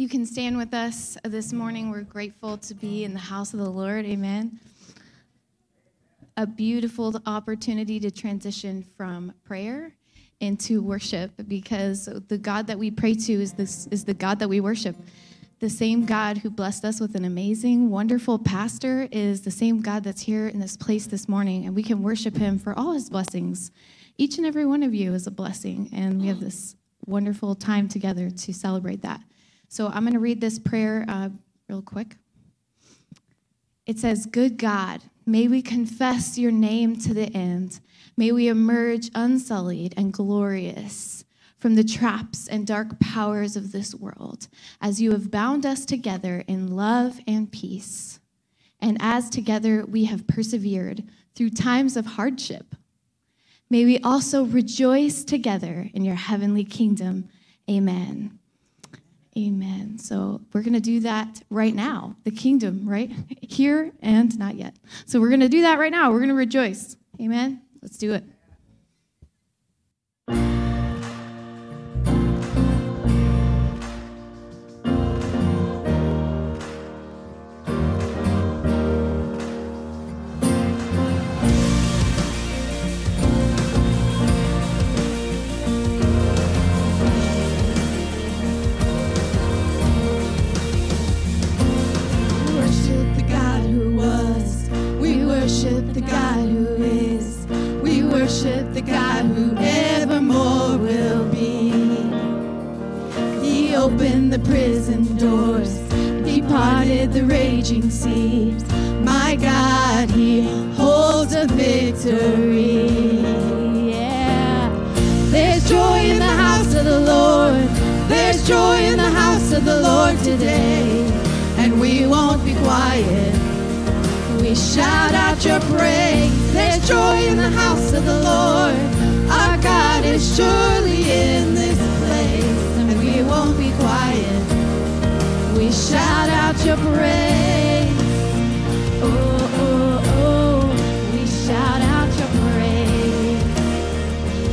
You can stand with us this morning. We're grateful to be in the house of the Lord. Amen. A beautiful opportunity to transition from prayer into worship because the God that we pray to is this is the God that we worship. The same God who blessed us with an amazing, wonderful pastor is the same God that's here in this place this morning, and we can worship him for all his blessings. Each and every one of you is a blessing, and we have this wonderful time together to celebrate that. So I'm going to read this prayer uh, real quick. It says, Good God, may we confess your name to the end. May we emerge unsullied and glorious from the traps and dark powers of this world as you have bound us together in love and peace. And as together we have persevered through times of hardship, may we also rejoice together in your heavenly kingdom. Amen. Amen. So we're going to do that right now. The kingdom, right? Here and not yet. So we're going to do that right now. We're going to rejoice. Amen. Let's do it. worship the God who evermore will be. He opened the prison doors, he parted the raging seas. My God, he holds a victory. Yeah. There's joy in the house of the Lord. There's joy in the house of the Lord today. And we won't be quiet. We shout out your praise. There's joy in the house of the Lord. Our God is surely in this place, and we won't be quiet. We shout out your praise. Oh, oh, oh, we shout out your praise.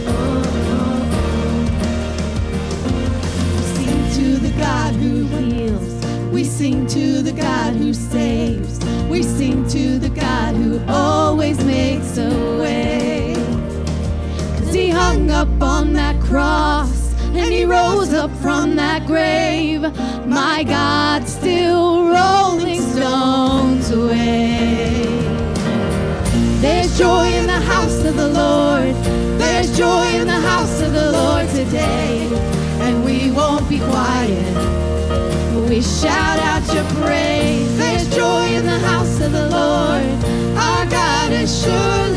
Oh, oh, oh. We sing to the God who heals. We sing to the God who saves. We sing to the God who always up on that cross and he rose up from that grave. My God, still rolling stones away. There's joy in the house of the Lord. There's joy in the house of the Lord today. And we won't be quiet. We shout out your praise. There's joy in the house of the Lord. Our God is surely.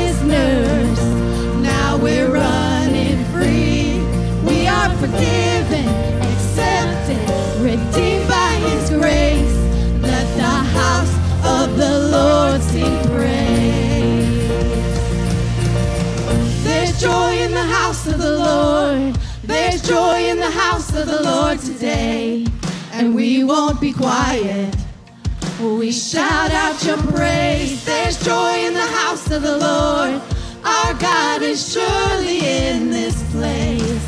forgiven, accepted, redeemed by His grace. Let the house of the Lord sing praise. There's joy in the house of the Lord. There's joy in the house of the Lord today. And we won't be quiet. We shout out your praise. There's joy in the house of the Lord. Our God is surely in this place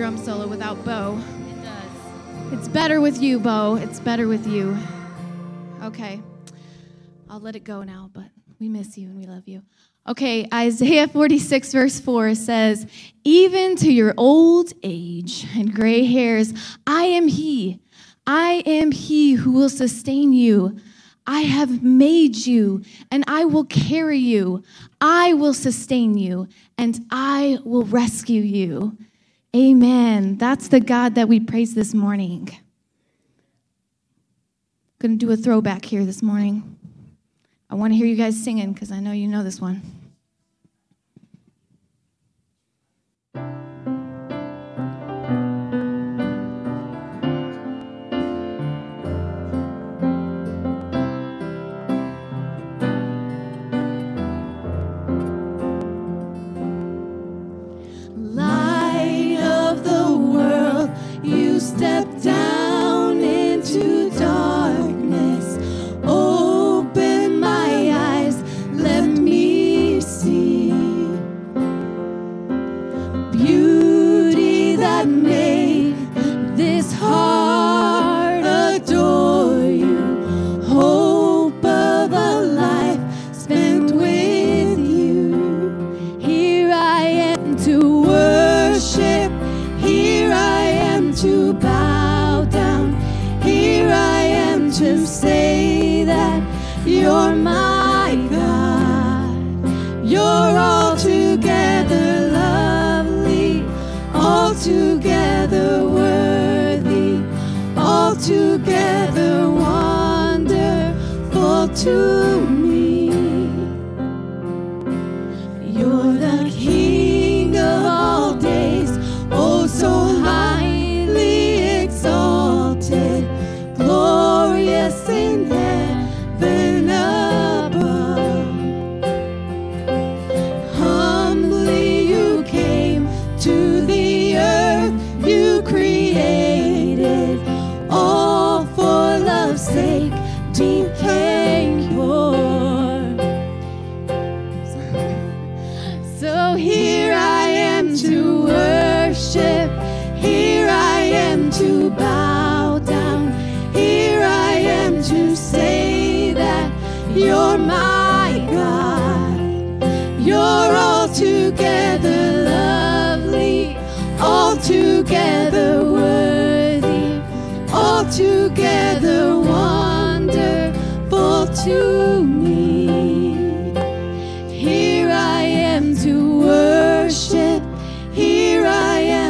Drum solo without Bo. It does. It's better with you, Bo. It's better with you. Okay. I'll let it go now, but we miss you and we love you. Okay, Isaiah 46, verse 4 says, Even to your old age and gray hairs, I am He. I am He who will sustain you. I have made you, and I will carry you. I will sustain you, and I will rescue you. Amen. That's the God that we praise this morning. Going to do a throwback here this morning. I want to hear you guys singing because I know you know this one.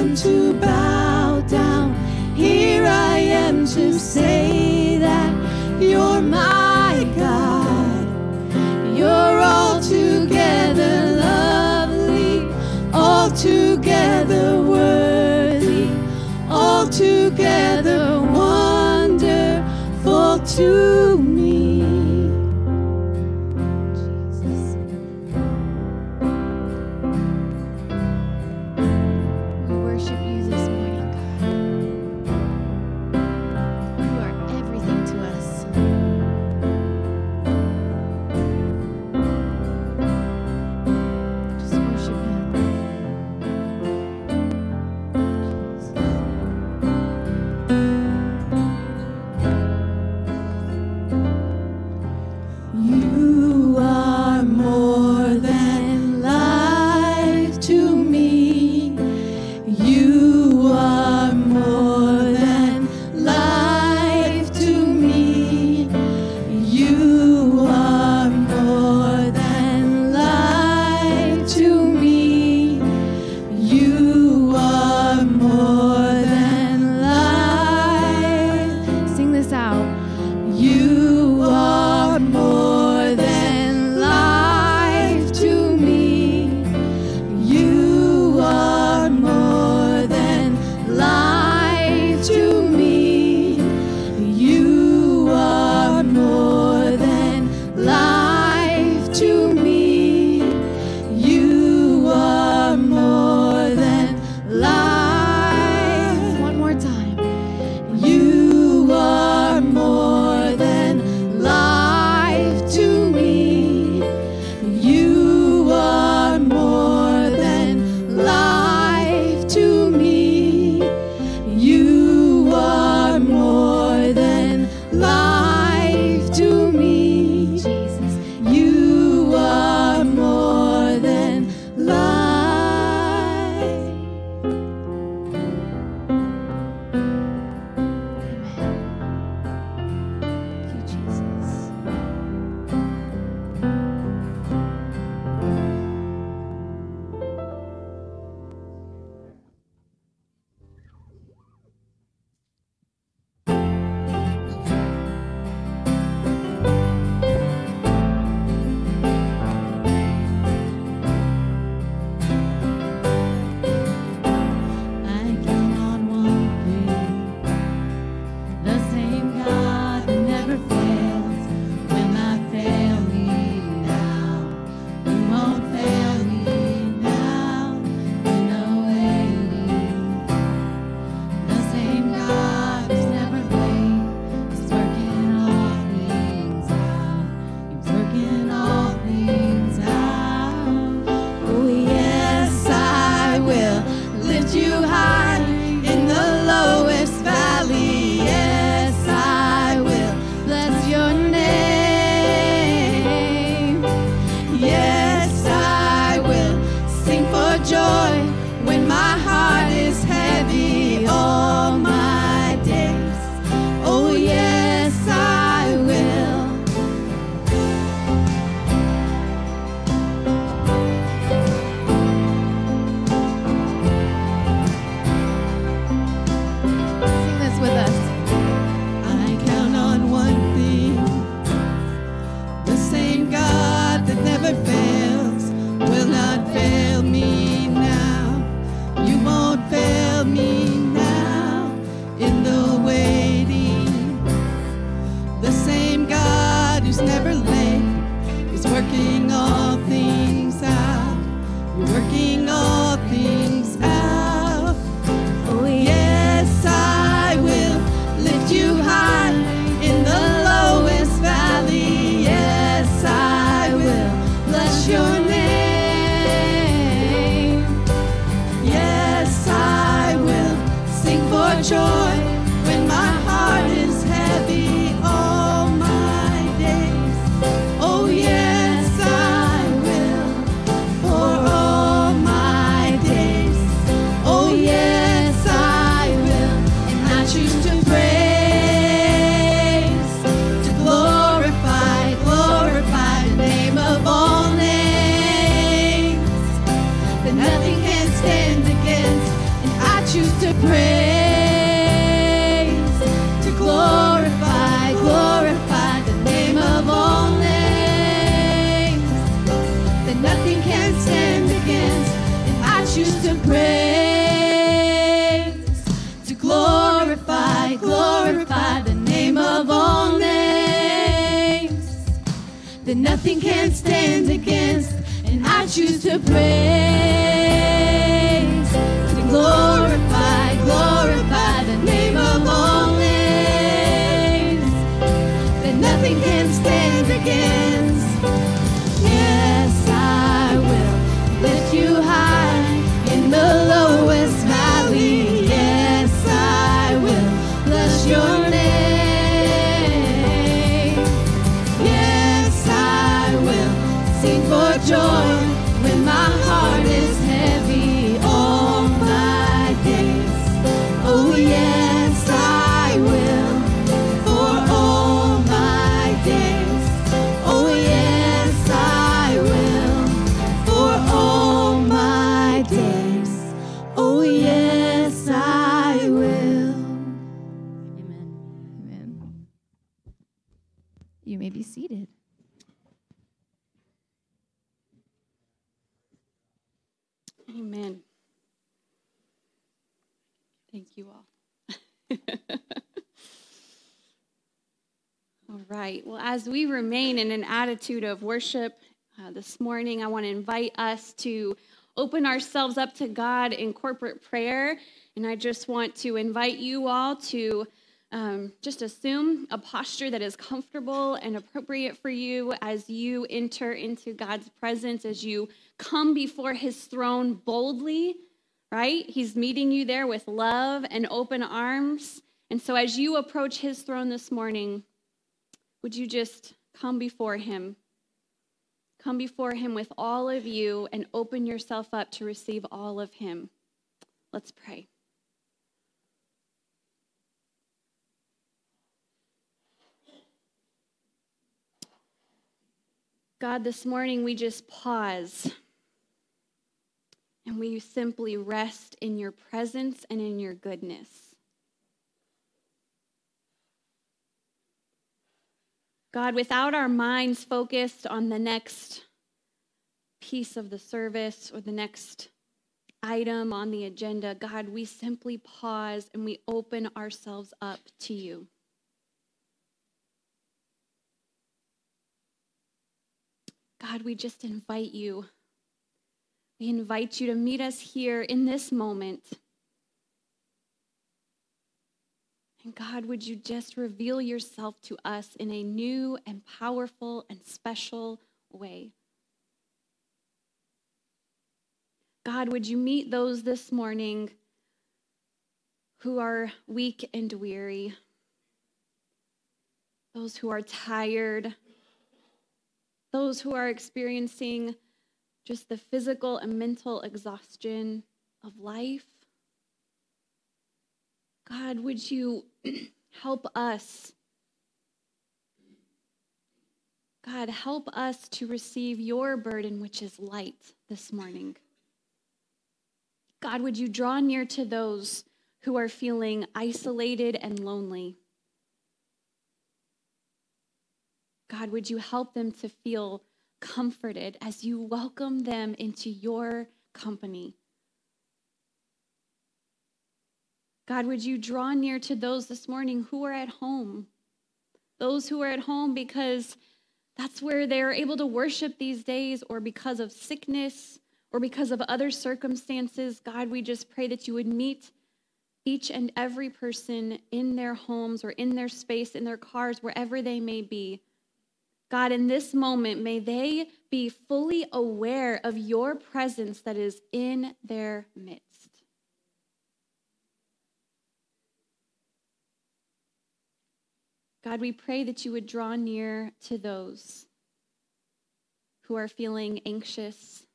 Am to bow down. Here I am to say that you're my God. You're altogether lovely, altogether worthy, altogether wonderful to that nothing can stand against. And I choose to praise, to glorify, all right. Well, as we remain in an attitude of worship uh, this morning, I want to invite us to open ourselves up to God in corporate prayer. And I just want to invite you all to um, just assume a posture that is comfortable and appropriate for you as you enter into God's presence, as you come before his throne boldly, right? He's meeting you there with love and open arms. And so as you approach his throne this morning, would you just come before him? Come before him with all of you and open yourself up to receive all of him. Let's pray. God, this morning we just pause and we simply rest in your presence and in your goodness. God, without our minds focused on the next piece of the service or the next item on the agenda, God, we simply pause and we open ourselves up to you. God, we just invite you. We invite you to meet us here in this moment. And God, would you just reveal yourself to us in a new and powerful and special way? God, would you meet those this morning who are weak and weary, those who are tired, those who are experiencing just the physical and mental exhaustion of life. God, would you help us? God, help us to receive your burden, which is light, this morning. God, would you draw near to those who are feeling isolated and lonely? God, would you help them to feel comforted as you welcome them into your company? God, would you draw near to those this morning who are at home? Those who are at home because that's where they're able to worship these days, or because of sickness, or because of other circumstances. God, we just pray that you would meet each and every person in their homes or in their space, in their cars, wherever they may be. God, in this moment, may they be fully aware of your presence that is in their midst. God, we pray that you would draw near to those who are feeling anxious,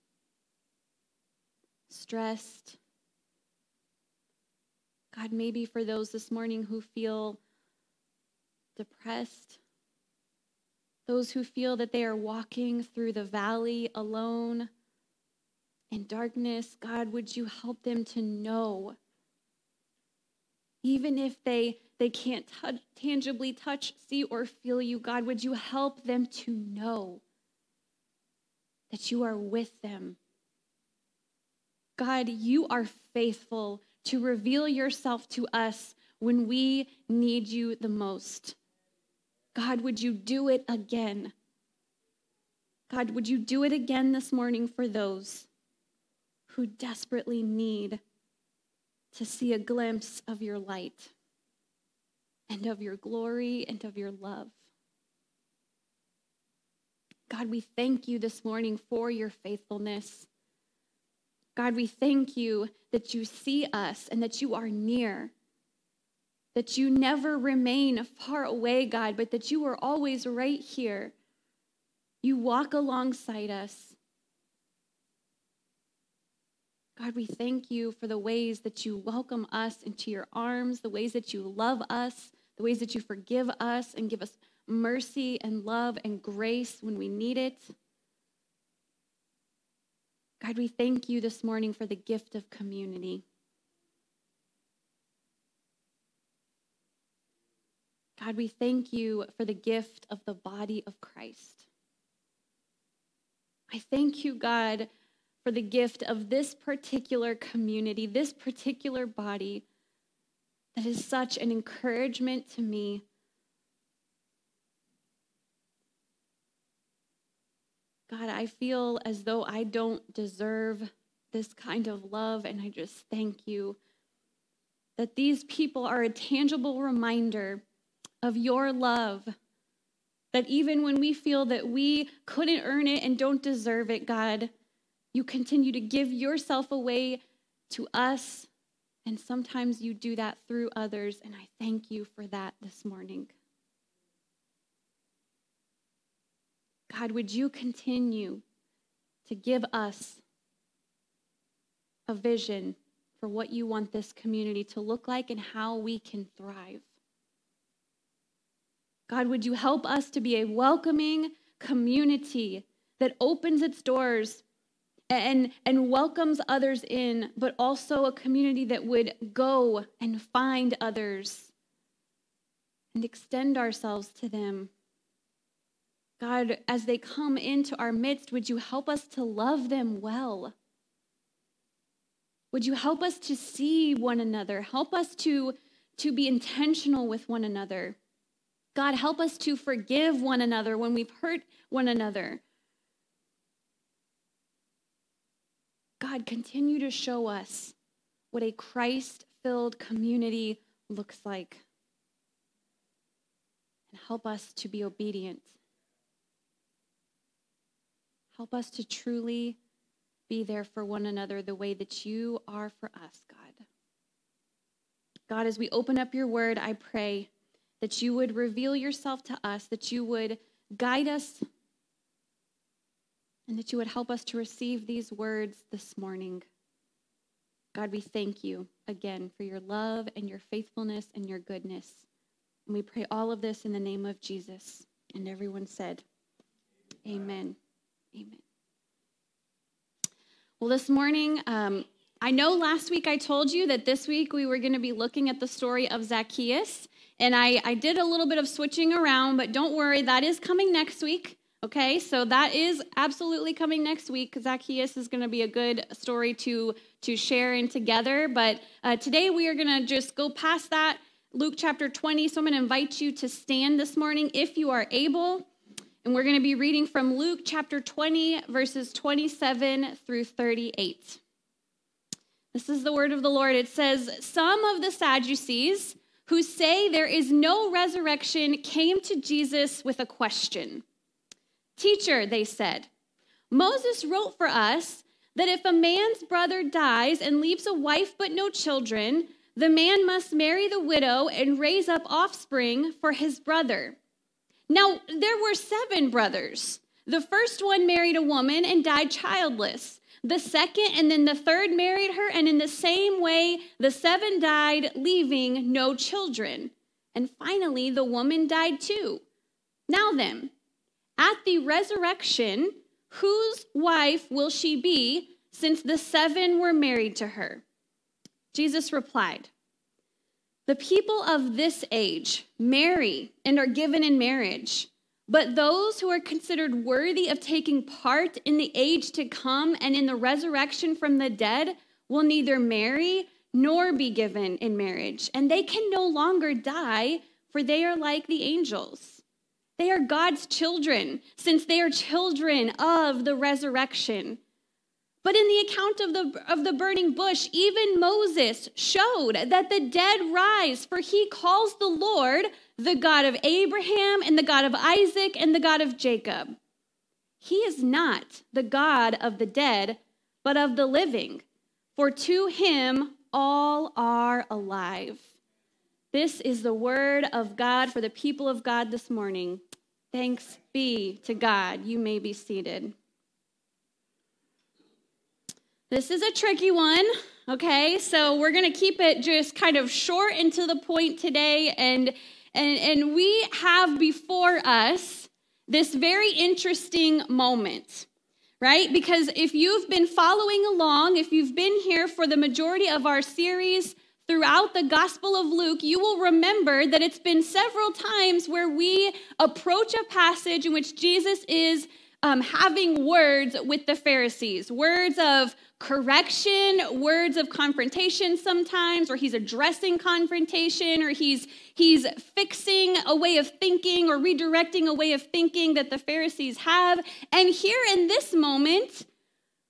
stressed. God, maybe for those this morning who feel depressed, those who feel that they are walking through the valley alone in darkness, God, would you help them to know? Even if they, they can't touch, tangibly touch, see, or feel you, God, would you help them to know that you are with them? God, you are faithful to reveal yourself to us when we need you the most. God, would you do it again? God, would you do it again this morning for those who desperately need to see a glimpse of your light and of your glory and of your love? God, we thank you this morning for your faithfulness. God, we thank you that you see us and that you are near, that you never remain far away, God, but that you are always right here. You walk alongside us. God, we thank you for the ways that you welcome us into your arms, the ways that you love us, the ways that you forgive us and give us mercy and love and grace when we need it. God, we thank you this morning for the gift of community. God, we thank you for the gift of the body of Christ. I thank you, God, for the gift of this particular community, this particular body that is such an encouragement to me God, I feel as though I don't deserve this kind of love, and I just thank you that these people are a tangible reminder of your love. That even when we feel that we couldn't earn it and don't deserve it, God, you continue to give yourself away to us. And sometimes you do that through others. And I thank you for that this morning. God, would you continue to give us a vision for what you want this community to look like and how we can thrive? God, would you help us to be a welcoming community that opens its doors and, and welcomes others in, but also a community that would go and find others and extend ourselves to them God, as they come into our midst, would you help us to love them well? Would you help us to see one another? Help us to, to be intentional with one another. God, help us to forgive one another when we've hurt one another. God, continue to show us what a Christ filled community looks like. And help us to be obedient. Help us to truly be there for one another the way that you are for us, God. God, as we open up your word, I pray that you would reveal yourself to us, that you would guide us, and that you would help us to receive these words this morning. God, we thank you again for your love and your faithfulness and your goodness. And we pray all of this in the name of Jesus. And everyone said, Amen. Amen. Well, this morning, um, I know last week I told you that this week we were going to be looking at the story of Zacchaeus. And I, I did a little bit of switching around, but don't worry, that is coming next week. Okay, so that is absolutely coming next week. Zacchaeus is going to be a good story to to share in together. But uh, today we are going to just go past that, Luke chapter 20. So I'm going to invite you to stand this morning if you are able. And we're going to be reading from Luke chapter 20, verses 27 through 38. This is the word of the Lord. It says, Some of the Sadducees who say there is no resurrection came to Jesus with a question. Teacher, they said, Moses wrote for us that if a man's brother dies and leaves a wife but no children, the man must marry the widow and raise up offspring for his brother. Now, there were seven brothers. The first one married a woman and died childless. The second and then the third married her, and in the same way, the seven died, leaving no children. And finally, the woman died too. Now then, at the resurrection, whose wife will she be since the seven were married to her? Jesus replied, The people of this age marry and are given in marriage, but those who are considered worthy of taking part in the age to come and in the resurrection from the dead will neither marry nor be given in marriage, and they can no longer die, for they are like the angels. They are God's children, since they are children of the resurrection. But in the account of the, of the burning bush, even Moses showed that the dead rise, for he calls the Lord the God of Abraham and the God of Isaac and the God of Jacob. He is not the God of the dead, but of the living, for to him all are alive. This is the word of God for the people of God this morning. Thanks be to God. You may be seated. This is a tricky one, okay? So we're going to keep it just kind of short and to the point today. And, and, and we have before us this very interesting moment, right? Because if you've been following along, if you've been here for the majority of our series, throughout the Gospel of Luke, you will remember that it's been several times where we approach a passage in which Jesus is um, having words with the Pharisees, words of correction, words of confrontation sometimes, or he's addressing confrontation, or he's he's fixing a way of thinking or redirecting a way of thinking that the Pharisees have. And here in this moment,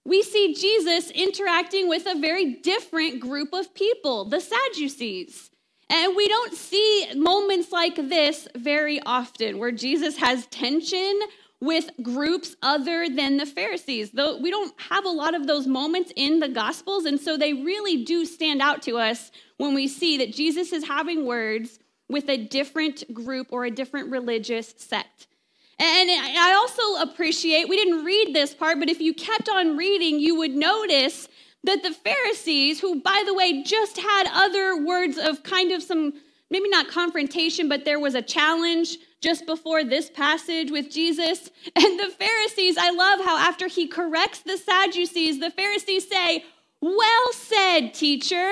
we see Jesus interacting with a very different group of people, the Sadducees. And we don't see moments like this very often where Jesus has tension with groups other than the Pharisees. Though we don't have a lot of those moments in the Gospels, and so they really do stand out to us when we see that Jesus is having words with a different group or a different religious sect. And I also appreciate, we didn't read this part, but if you kept on reading, you would notice that the Pharisees, who, by the way, just had other words of kind of some, maybe not confrontation, but there was a challenge just before this passage with Jesus. And the Pharisees, I love how after he corrects the Sadducees, the Pharisees say, Well said, teacher.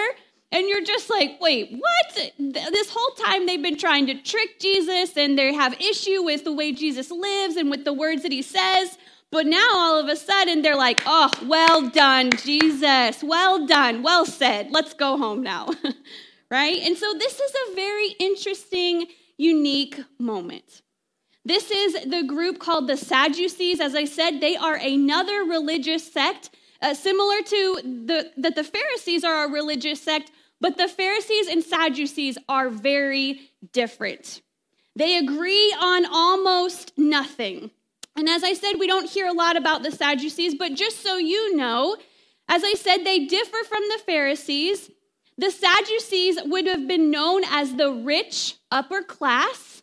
And you're just like, wait, what? This whole time they've been trying to trick Jesus and they have issue with the way Jesus lives and with the words that he says. But now all of a sudden they're like, oh, well done, Jesus. Well done. Well said. Let's go home now. right? And so this is a very interesting unique moment. This is the group called the Sadducees. As I said, they are another religious sect, uh, similar to the, that the Pharisees are a religious sect, but the Pharisees and Sadducees are very different. They agree on almost nothing. And as I said, we don't hear a lot about the Sadducees, but just so you know, as I said, they differ from the Pharisees the Sadducees would have been known as the rich upper class,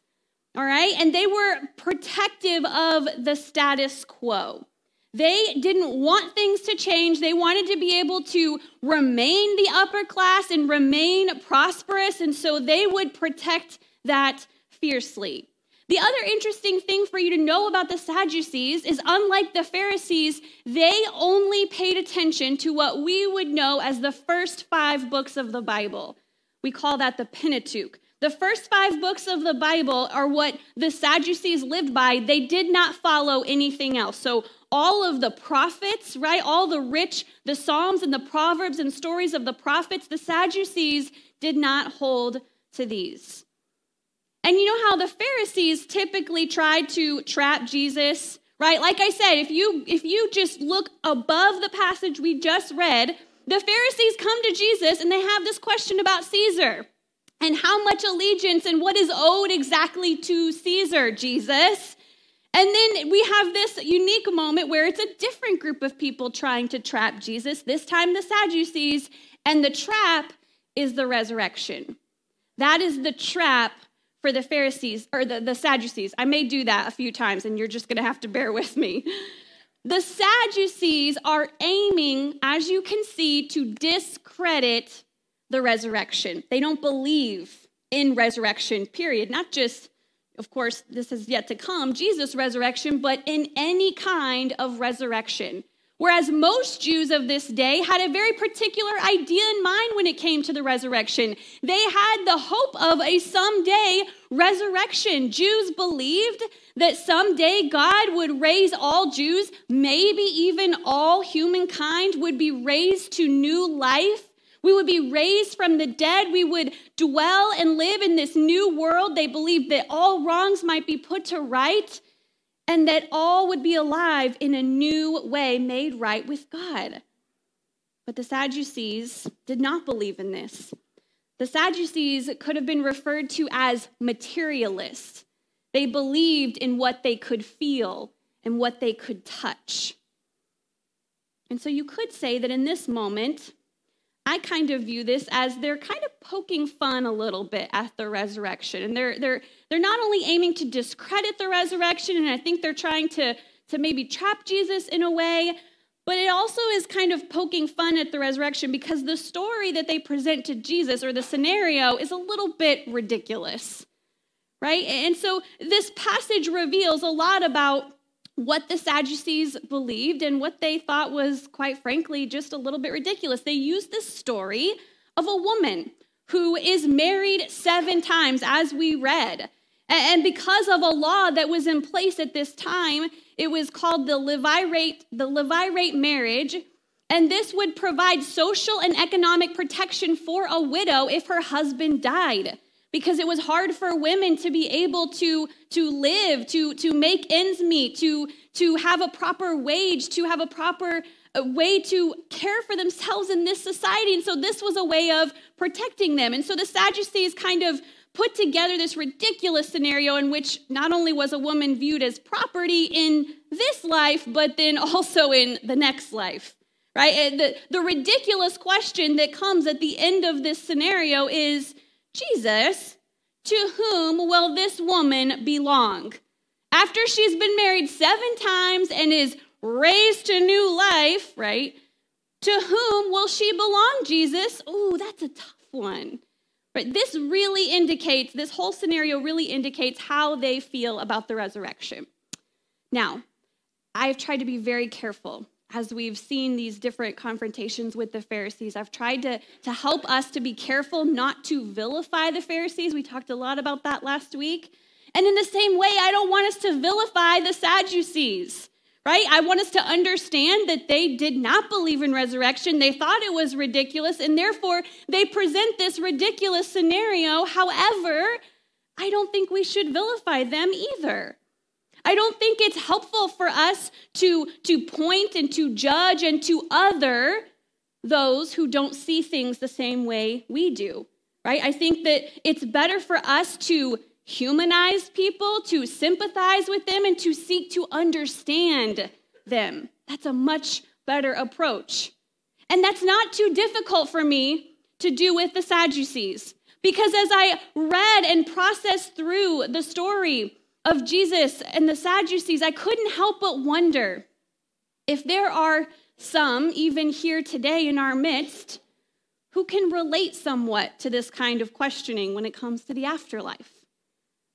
all right? And they were protective of the status quo. They didn't want things to change. They wanted to be able to remain the upper class and remain prosperous. And so they would protect that fiercely. The other interesting thing for you to know about the Sadducees is unlike the Pharisees, they only paid attention to what we would know as the first five books of the Bible. We call that the Pentateuch. The first five books of the Bible are what the Sadducees lived by. They did not follow anything else. So, all of the prophets, right? All the rich, the Psalms and the Proverbs and stories of the prophets, the Sadducees did not hold to these. And you know how the Pharisees typically tried to trap Jesus, right? Like I said, if you if you just look above the passage we just read, the Pharisees come to Jesus and they have this question about Caesar and how much allegiance and what is owed exactly to Caesar, Jesus. And then we have this unique moment where it's a different group of people trying to trap Jesus, this time the Sadducees, and the trap is the resurrection. That is the trap for the Pharisees or the, the Sadducees. I may do that a few times, and you're just going to have to bear with me. The Sadducees are aiming, as you can see, to discredit the resurrection. They don't believe in resurrection, period. Not just, of course, this is yet to come, Jesus' resurrection, but in any kind of resurrection. Whereas most Jews of this day had a very particular idea in mind when it came to the resurrection. They had the hope of a someday resurrection. Jews believed that someday God would raise all Jews, maybe even all humankind would be raised to new life. We would be raised from the dead. We would dwell and live in this new world. They believed that all wrongs might be put to right and that all would be alive in a new way, made right with God. But the Sadducees did not believe in this. The Sadducees could have been referred to as materialists. They believed in what they could feel and what they could touch. And so you could say that in this moment, I kind of view this as they're kind of poking fun a little bit at the resurrection. And they're, they're, they're not only aiming to discredit the resurrection, and I think they're trying to, to maybe trap Jesus in a way, but it also is kind of poking fun at the resurrection because the story that they present to Jesus or the scenario is a little bit ridiculous, right? And so this passage reveals a lot about what the Sadducees believed and what they thought was, quite frankly, just a little bit ridiculous. They used this story of a woman who is married seven times, as we read. And because of a law that was in place at this time, it was called the Levirate, the Levirate marriage. And this would provide social and economic protection for a widow if her husband died because it was hard for women to be able to, to live, to, to make ends meet, to, to have a proper wage, to have a proper uh, way to care for themselves in this society. And so this was a way of protecting them. And so the Sadducees kind of put together this ridiculous scenario in which not only was a woman viewed as property in this life, but then also in the next life. Right? The, the ridiculous question that comes at the end of this scenario is Jesus, to whom will this woman belong? After she's been married seven times and is raised to new life, right? To whom will she belong, Jesus? Oh, that's a tough one. But this really indicates, this whole scenario really indicates how they feel about the resurrection. Now, I've tried to be very careful as we've seen these different confrontations with the Pharisees. I've tried to, to help us to be careful not to vilify the Pharisees. We talked a lot about that last week. And in the same way, I don't want us to vilify the Sadducees, right? I want us to understand that they did not believe in resurrection. They thought it was ridiculous, and therefore they present this ridiculous scenario. However, I don't think we should vilify them either. I don't think it's helpful for us to, to point and to judge and to other those who don't see things the same way we do, right? I think that it's better for us to humanize people, to sympathize with them, and to seek to understand them. That's a much better approach. And that's not too difficult for me to do with the Sadducees. Because as I read and processed through the story of Jesus and the Sadducees, I couldn't help but wonder if there are some, even here today in our midst, who can relate somewhat to this kind of questioning when it comes to the afterlife.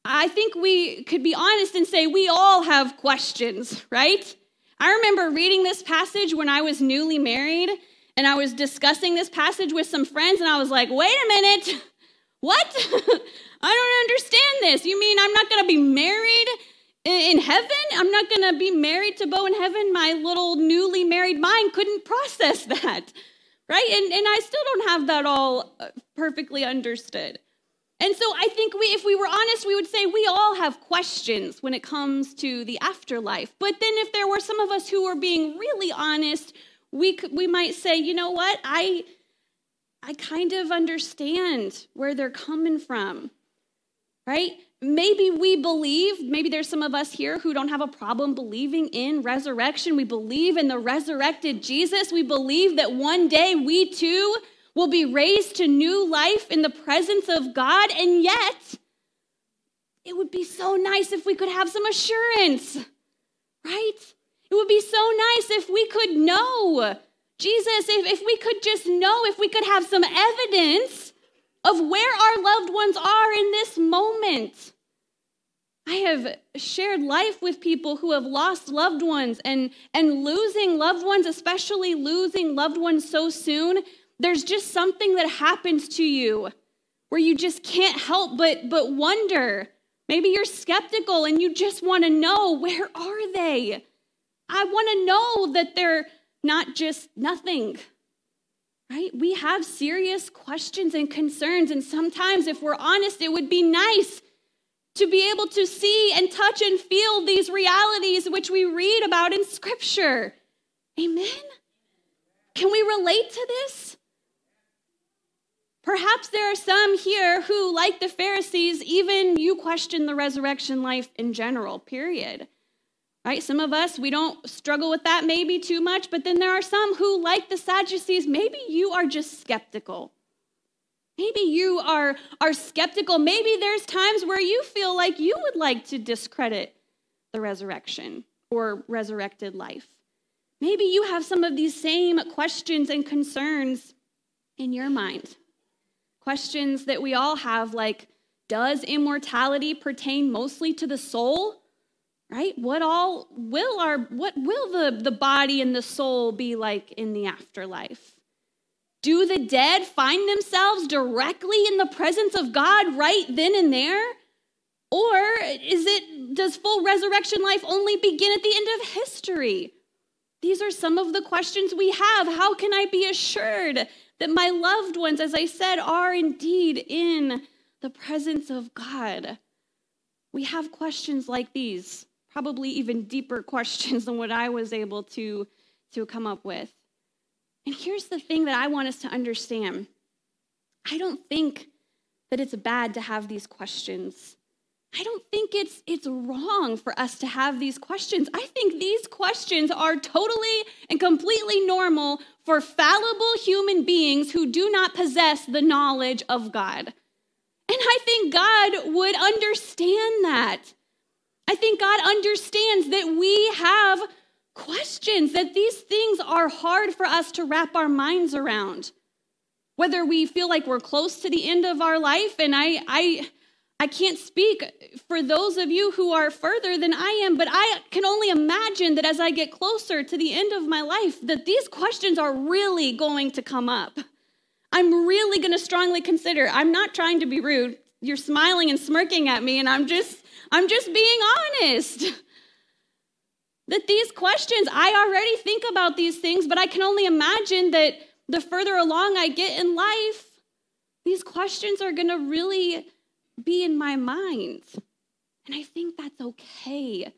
I think we could be honest and say we all have questions, right? I remember reading this passage when I was newly married, and I was discussing this passage with some friends, and I was like, wait a minute, what? I don't understand this. You mean I'm not going to be married in heaven? I'm not going to be married to Bo in heaven? My little newly married mind couldn't process that, right? And, and I still don't have that all uh, perfectly understood. And so I think we, if we were honest, we would say we all have questions when it comes to the afterlife. But then if there were some of us who were being really honest, we could, we might say, you know what? I I kind of understand where they're coming from right? Maybe we believe, maybe there's some of us here who don't have a problem believing in resurrection. We believe in the resurrected Jesus. We believe that one day we too will be raised to new life in the presence of God. And yet, it would be so nice if we could have some assurance, right? It would be so nice if we could know Jesus, if, if we could just know, if we could have some evidence of where our loved ones are in this moment. I have shared life with people who have lost loved ones and, and losing loved ones, especially losing loved ones so soon. There's just something that happens to you where you just can't help but, but wonder. Maybe you're skeptical and you just want to know where are they? I want to know that they're not just nothing. Right? We have serious questions and concerns. And sometimes, if we're honest, it would be nice to be able to see and touch and feel these realities which we read about in Scripture. Amen? Can we relate to this? Perhaps there are some here who, like the Pharisees, even you question the resurrection life in general, period. Right? Some of us, we don't struggle with that maybe too much, but then there are some who, like the Sadducees, maybe you are just skeptical. Maybe you are, are skeptical. Maybe there's times where you feel like you would like to discredit the resurrection or resurrected life. Maybe you have some of these same questions and concerns in your mind. Questions that we all have, like Does immortality pertain mostly to the soul? Right? What all will our what will the, the body and the soul be like in the afterlife? Do the dead find themselves directly in the presence of God right then and there? Or is it does full resurrection life only begin at the end of history? These are some of the questions we have. How can I be assured that my loved ones, as I said, are indeed in the presence of God? We have questions like these, probably even deeper questions than what I was able to, to come up with. And here's the thing that I want us to understand I don't think that it's bad to have these questions. I don't think it's it's wrong for us to have these questions. I think these questions are totally and completely normal for fallible human beings who do not possess the knowledge of God. And I think God would understand that. I think God understands that we have questions, that these things are hard for us to wrap our minds around. Whether we feel like we're close to the end of our life, and I, I, I can't speak for those of you who are further than I am, but I can only imagine that as I get closer to the end of my life, that these questions are really going to come up. I'm really going to strongly consider. I'm not trying to be rude. You're smiling and smirking at me, and I'm just, I'm just being honest. That these questions, I already think about these things, but I can only imagine that the further along I get in life, these questions are going to really be in my mind. And I think that's okay.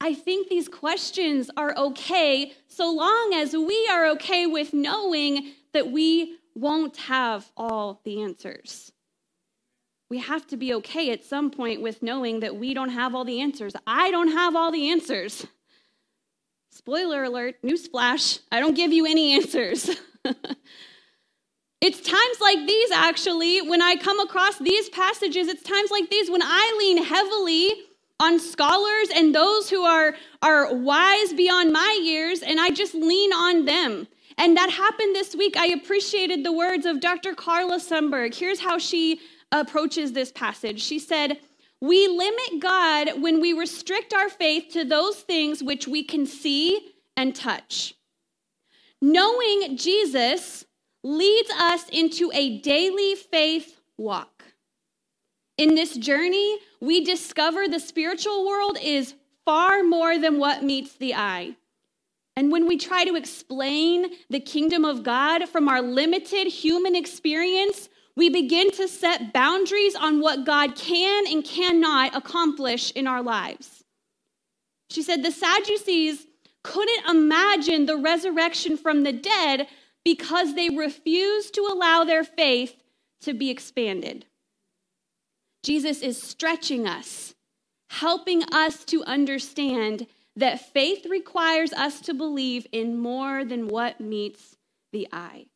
I think these questions are okay so long as we are okay with knowing that we won't have all the answers. We have to be okay at some point with knowing that we don't have all the answers. I don't have all the answers. Spoiler alert, newsflash, I don't give you any answers. it's times like these, actually, when I come across these passages, it's times like these when I lean heavily on scholars and those who are, are wise beyond my years, and I just lean on them. And that happened this week. I appreciated the words of Dr. Carla Sunberg. Here's how she approaches this passage. She said, we limit God when we restrict our faith to those things which we can see and touch. Knowing Jesus leads us into a daily faith walk. In this journey, we discover the spiritual world is far more than what meets the eye. And when we try to explain the kingdom of God from our limited human experience, we begin to set boundaries on what God can and cannot accomplish in our lives. She said the Sadducees couldn't imagine the resurrection from the dead because they refused to allow their faith to be expanded. Jesus is stretching us, helping us to understand that faith requires us to believe in more than what meets the eye.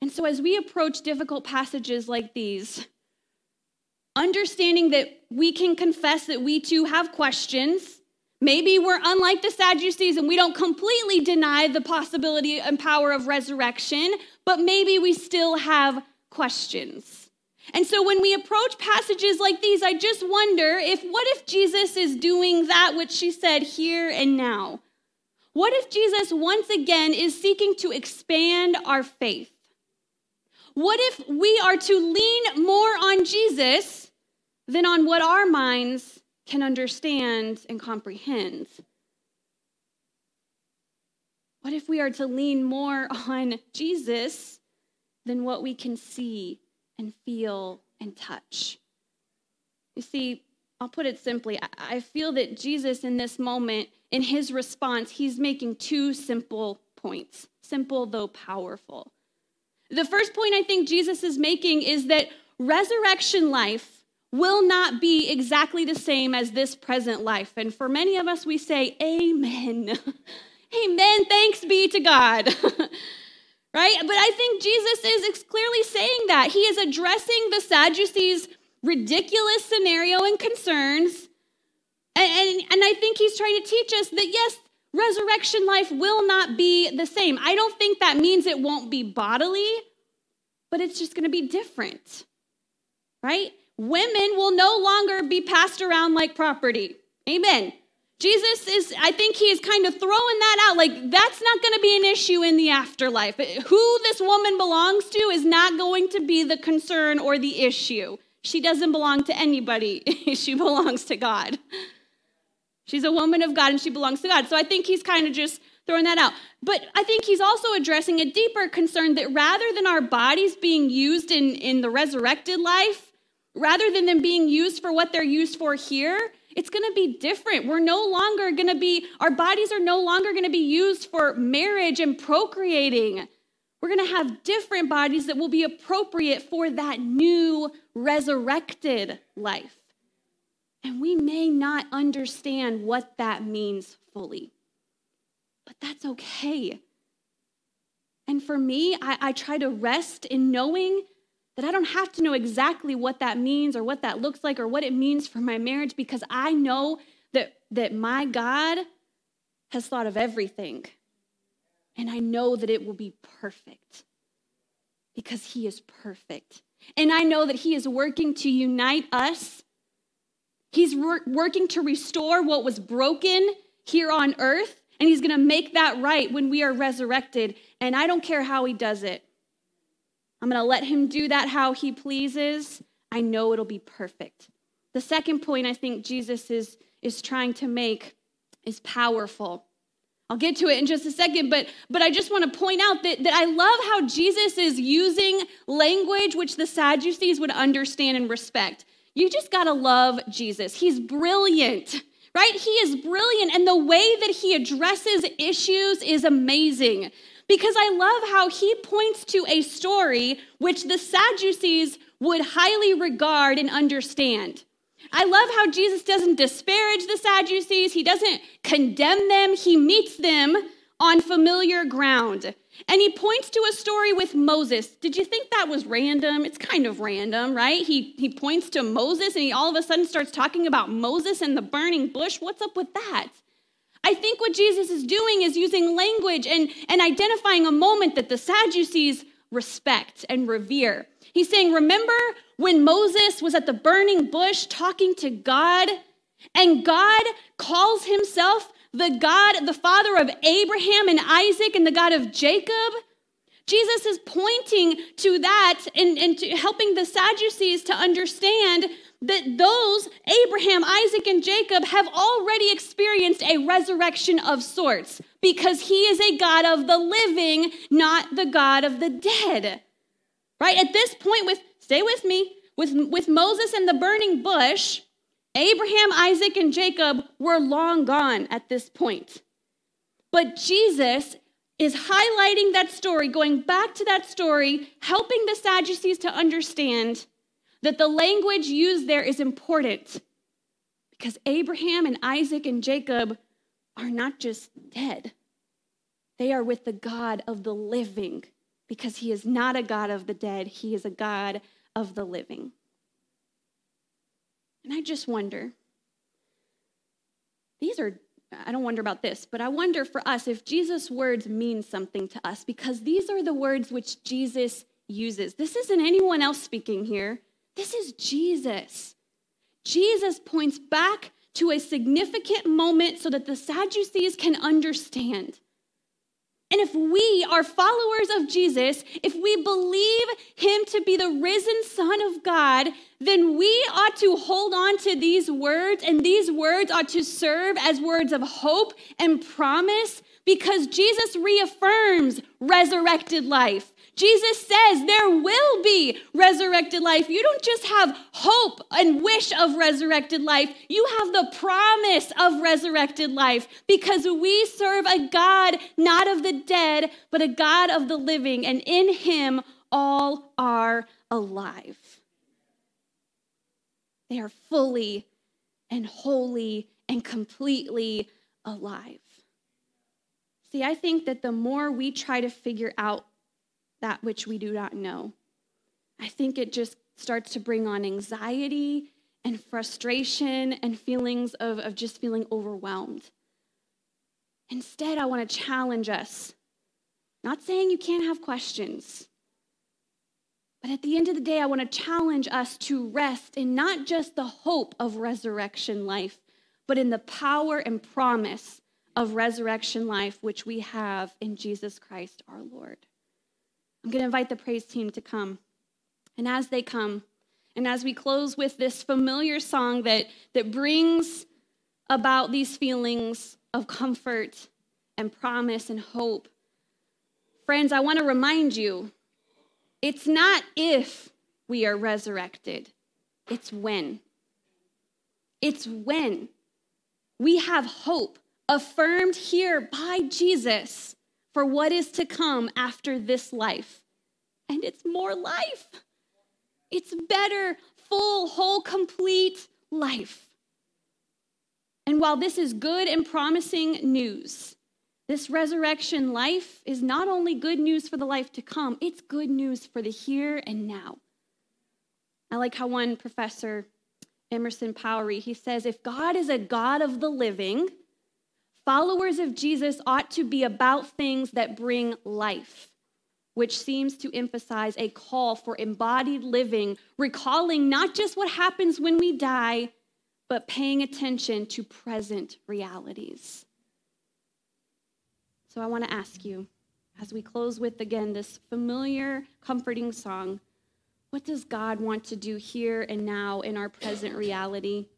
And so, as we approach difficult passages like these, understanding that we can confess that we too have questions. Maybe we're unlike the Sadducees and we don't completely deny the possibility and power of resurrection, but maybe we still have questions. And so when we approach passages like these, I just wonder if what if Jesus is doing that which she said here and now? What if Jesus once again is seeking to expand our faith? What if we are to lean more on Jesus than on what our minds can understand and comprehend? What if we are to lean more on Jesus than what we can see and feel and touch? You see, I'll put it simply. I feel that Jesus, in this moment, in his response, he's making two simple points, simple though powerful. The first point I think Jesus is making is that resurrection life will not be exactly the same as this present life. And for many of us, we say, Amen. Amen. Thanks be to God. right? But I think Jesus is clearly saying that. He is addressing the Sadducees' ridiculous scenario and concerns. And, and, and I think he's trying to teach us that, yes, resurrection life will not be the same. I don't think that means it won't be bodily, but it's just going to be different. Right? Women will no longer be passed around like property. Amen. Jesus is, I think he is kind of throwing that out. Like, that's not going to be an issue in the afterlife. Who this woman belongs to is not going to be the concern or the issue. She doesn't belong to anybody, she belongs to God. She's a woman of God and she belongs to God. So I think he's kind of just throwing that out. But I think he's also addressing a deeper concern that rather than our bodies being used in, in the resurrected life, rather than them being used for what they're used for here, it's going to be different. We're no longer going to be, our bodies are no longer going to be used for marriage and procreating. We're going to have different bodies that will be appropriate for that new resurrected life. And we may not understand what that means fully, but that's okay. And for me, I, I, try to rest in knowing that I don't have to know exactly what that means or what that looks like or what it means for my marriage because I know that, that my God has thought of everything. And I know that it will be perfect because He is perfect. And I know that He is working to unite us. He's wor- working to restore what was broken here on earth, and He's going to make that right when we are resurrected. And I don't care how He does it. I'm going to let Him do that how He pleases. I know it'll be perfect. The second point I think Jesus is, is trying to make is powerful. I'll get to it in just a second, but, but I just want to point out that, that I love how Jesus is using language which the Sadducees would understand and respect. You just got to love Jesus. He's brilliant, right? He is brilliant, and the way that he addresses issues is amazing because I love how he points to a story which the Sadducees would highly regard and understand. I love how Jesus doesn't disparage the Sadducees, he doesn't condemn them, he meets them on familiar ground. And he points to a story with Moses. Did you think that was random? It's kind of random, right? He, he points to Moses and he all of a sudden starts talking about Moses and the burning bush. What's up with that? I think what Jesus is doing is using language and, and identifying a moment that the Sadducees respect and revere. He's saying, Remember when Moses was at the burning bush talking to God, and God calls himself the God, the father of Abraham and Isaac, and the God of Jacob? Jesus is pointing to that and, and to helping the Sadducees to understand that those, Abraham, Isaac, and Jacob, have already experienced a resurrection of sorts because he is a God of the living, not the God of the dead. Right? At this point, with stay with me, with, with Moses and the burning bush, Abraham, Isaac, and Jacob were long gone at this point. But Jesus is highlighting that story, going back to that story, helping the Sadducees to understand that the language used there is important because Abraham and Isaac and Jacob are not just dead, they are with the God of the living because he is not a God of the dead, he is a God of the living. And I just wonder these are, I don't wonder about this, but I wonder for us if Jesus' words mean something to us because these are the words which Jesus uses. This isn't anyone else speaking here. This is Jesus. Jesus points back to a significant moment so that the Sadducees can understand. And if we are followers of Jesus, if we believe him to be the risen Son of God, then we ought to hold on to these words, and these words ought to serve as words of hope and promise because Jesus reaffirms resurrected life. Jesus says there will be resurrected life. You don't just have hope and wish of resurrected life, you have the promise of resurrected life because we serve a God not of the dead, but a God of the living, and in him all are alive. They are fully and wholly and completely alive. See, I think that the more we try to figure out that which we do not know. I think it just starts to bring on anxiety and frustration and feelings of, of just feeling overwhelmed. Instead, I want to challenge us. Not saying you can't have questions, but at the end of the day, I want to challenge us to rest in not just the hope of resurrection life, but in the power and promise of resurrection life which we have in Jesus Christ our Lord. I'm going to invite the praise team to come. And as they come, and as we close with this familiar song that, that brings about these feelings of comfort and promise and hope, friends, I want to remind you it's not if we are resurrected, it's when. It's when we have hope affirmed here by Jesus for what is to come after this life. And it's more life. It's better, full, whole, complete life. And while this is good and promising news, this resurrection life is not only good news for the life to come, it's good news for the here and now. I like how one professor, Emerson Powery, he says, if God is a God of the living, Followers of Jesus ought to be about things that bring life, which seems to emphasize a call for embodied living, recalling not just what happens when we die, but paying attention to present realities. So I want to ask you, as we close with again this familiar, comforting song, what does God want to do here and now in our present reality?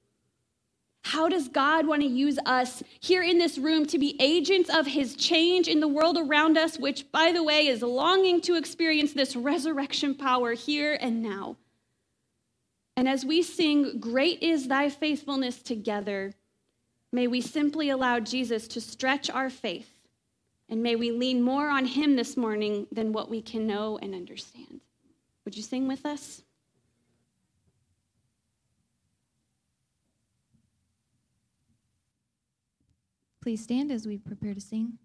How does God want to use us here in this room to be agents of his change in the world around us, which, by the way, is longing to experience this resurrection power here and now? And as we sing, Great is thy faithfulness together, may we simply allow Jesus to stretch our faith, and may we lean more on him this morning than what we can know and understand. Would you sing with us? Please stand as we prepare to sing.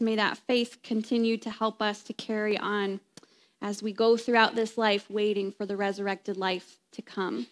May that faith continue to help us to carry on as we go throughout this life waiting for the resurrected life to come.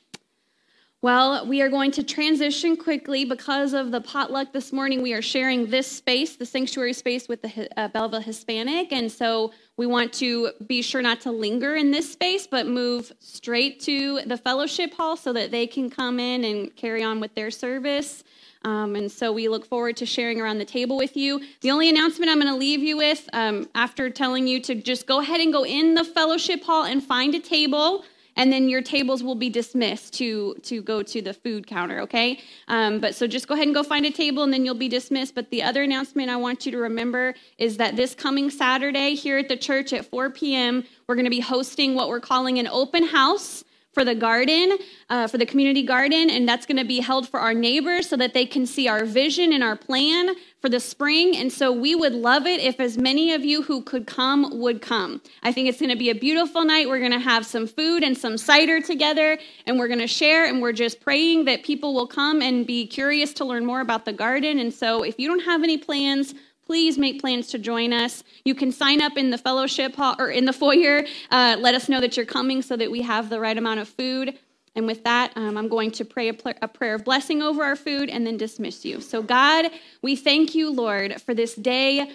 Well, we are going to transition quickly because of the potluck this morning. We are sharing this space, the sanctuary space, with the uh, Belleville Hispanic. And so we want to be sure not to linger in this space, but move straight to the fellowship hall so that they can come in and carry on with their service. Um, and so we look forward to sharing around the table with you. The only announcement I'm going to leave you with um, after telling you to just go ahead and go in the fellowship hall and find a table and then your tables will be dismissed to to go to the food counter okay? Um, but so just go ahead and go find a table and then you'll be dismissed. But the other announcement i want you to remember is that this coming saturday here at the church at 4 p.m we're going to be hosting what we're calling an open house for the garden, uh, for the community garden, and that's going to be held for our neighbors so that they can see our vision and our plan for the spring. And so we would love it if as many of you who could come would come. I think it's going to be a beautiful night. We're going to have some food and some cider together, and we're going to share, and we're just praying that people will come and be curious to learn more about the garden. And so if you don't have any plans, please make plans to join us. You can sign up in the fellowship hall or in the foyer. Uh, let us know that you're coming so that we have the right amount of food. And with that, um, I'm going to pray a, pl- a prayer of blessing over our food and then dismiss you. So, God, we thank you, Lord, for this day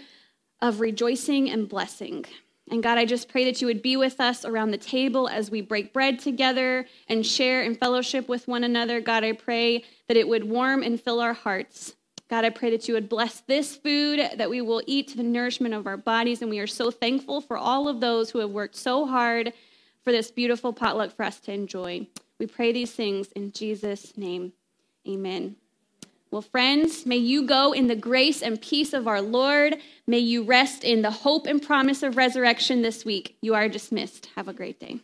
of rejoicing and blessing. And God, I just pray that you would be with us around the table as we break bread together and share and fellowship with one another. God, I pray that it would warm and fill our hearts. God, I pray that you would bless this food, that we will eat to the nourishment of our bodies. And we are so thankful for all of those who have worked so hard for this beautiful potluck for us to enjoy. We pray these things in Jesus' name. Amen. Well, friends, may you go in the grace and peace of our Lord. May you rest in the hope and promise of resurrection this week. You are dismissed. Have a great day.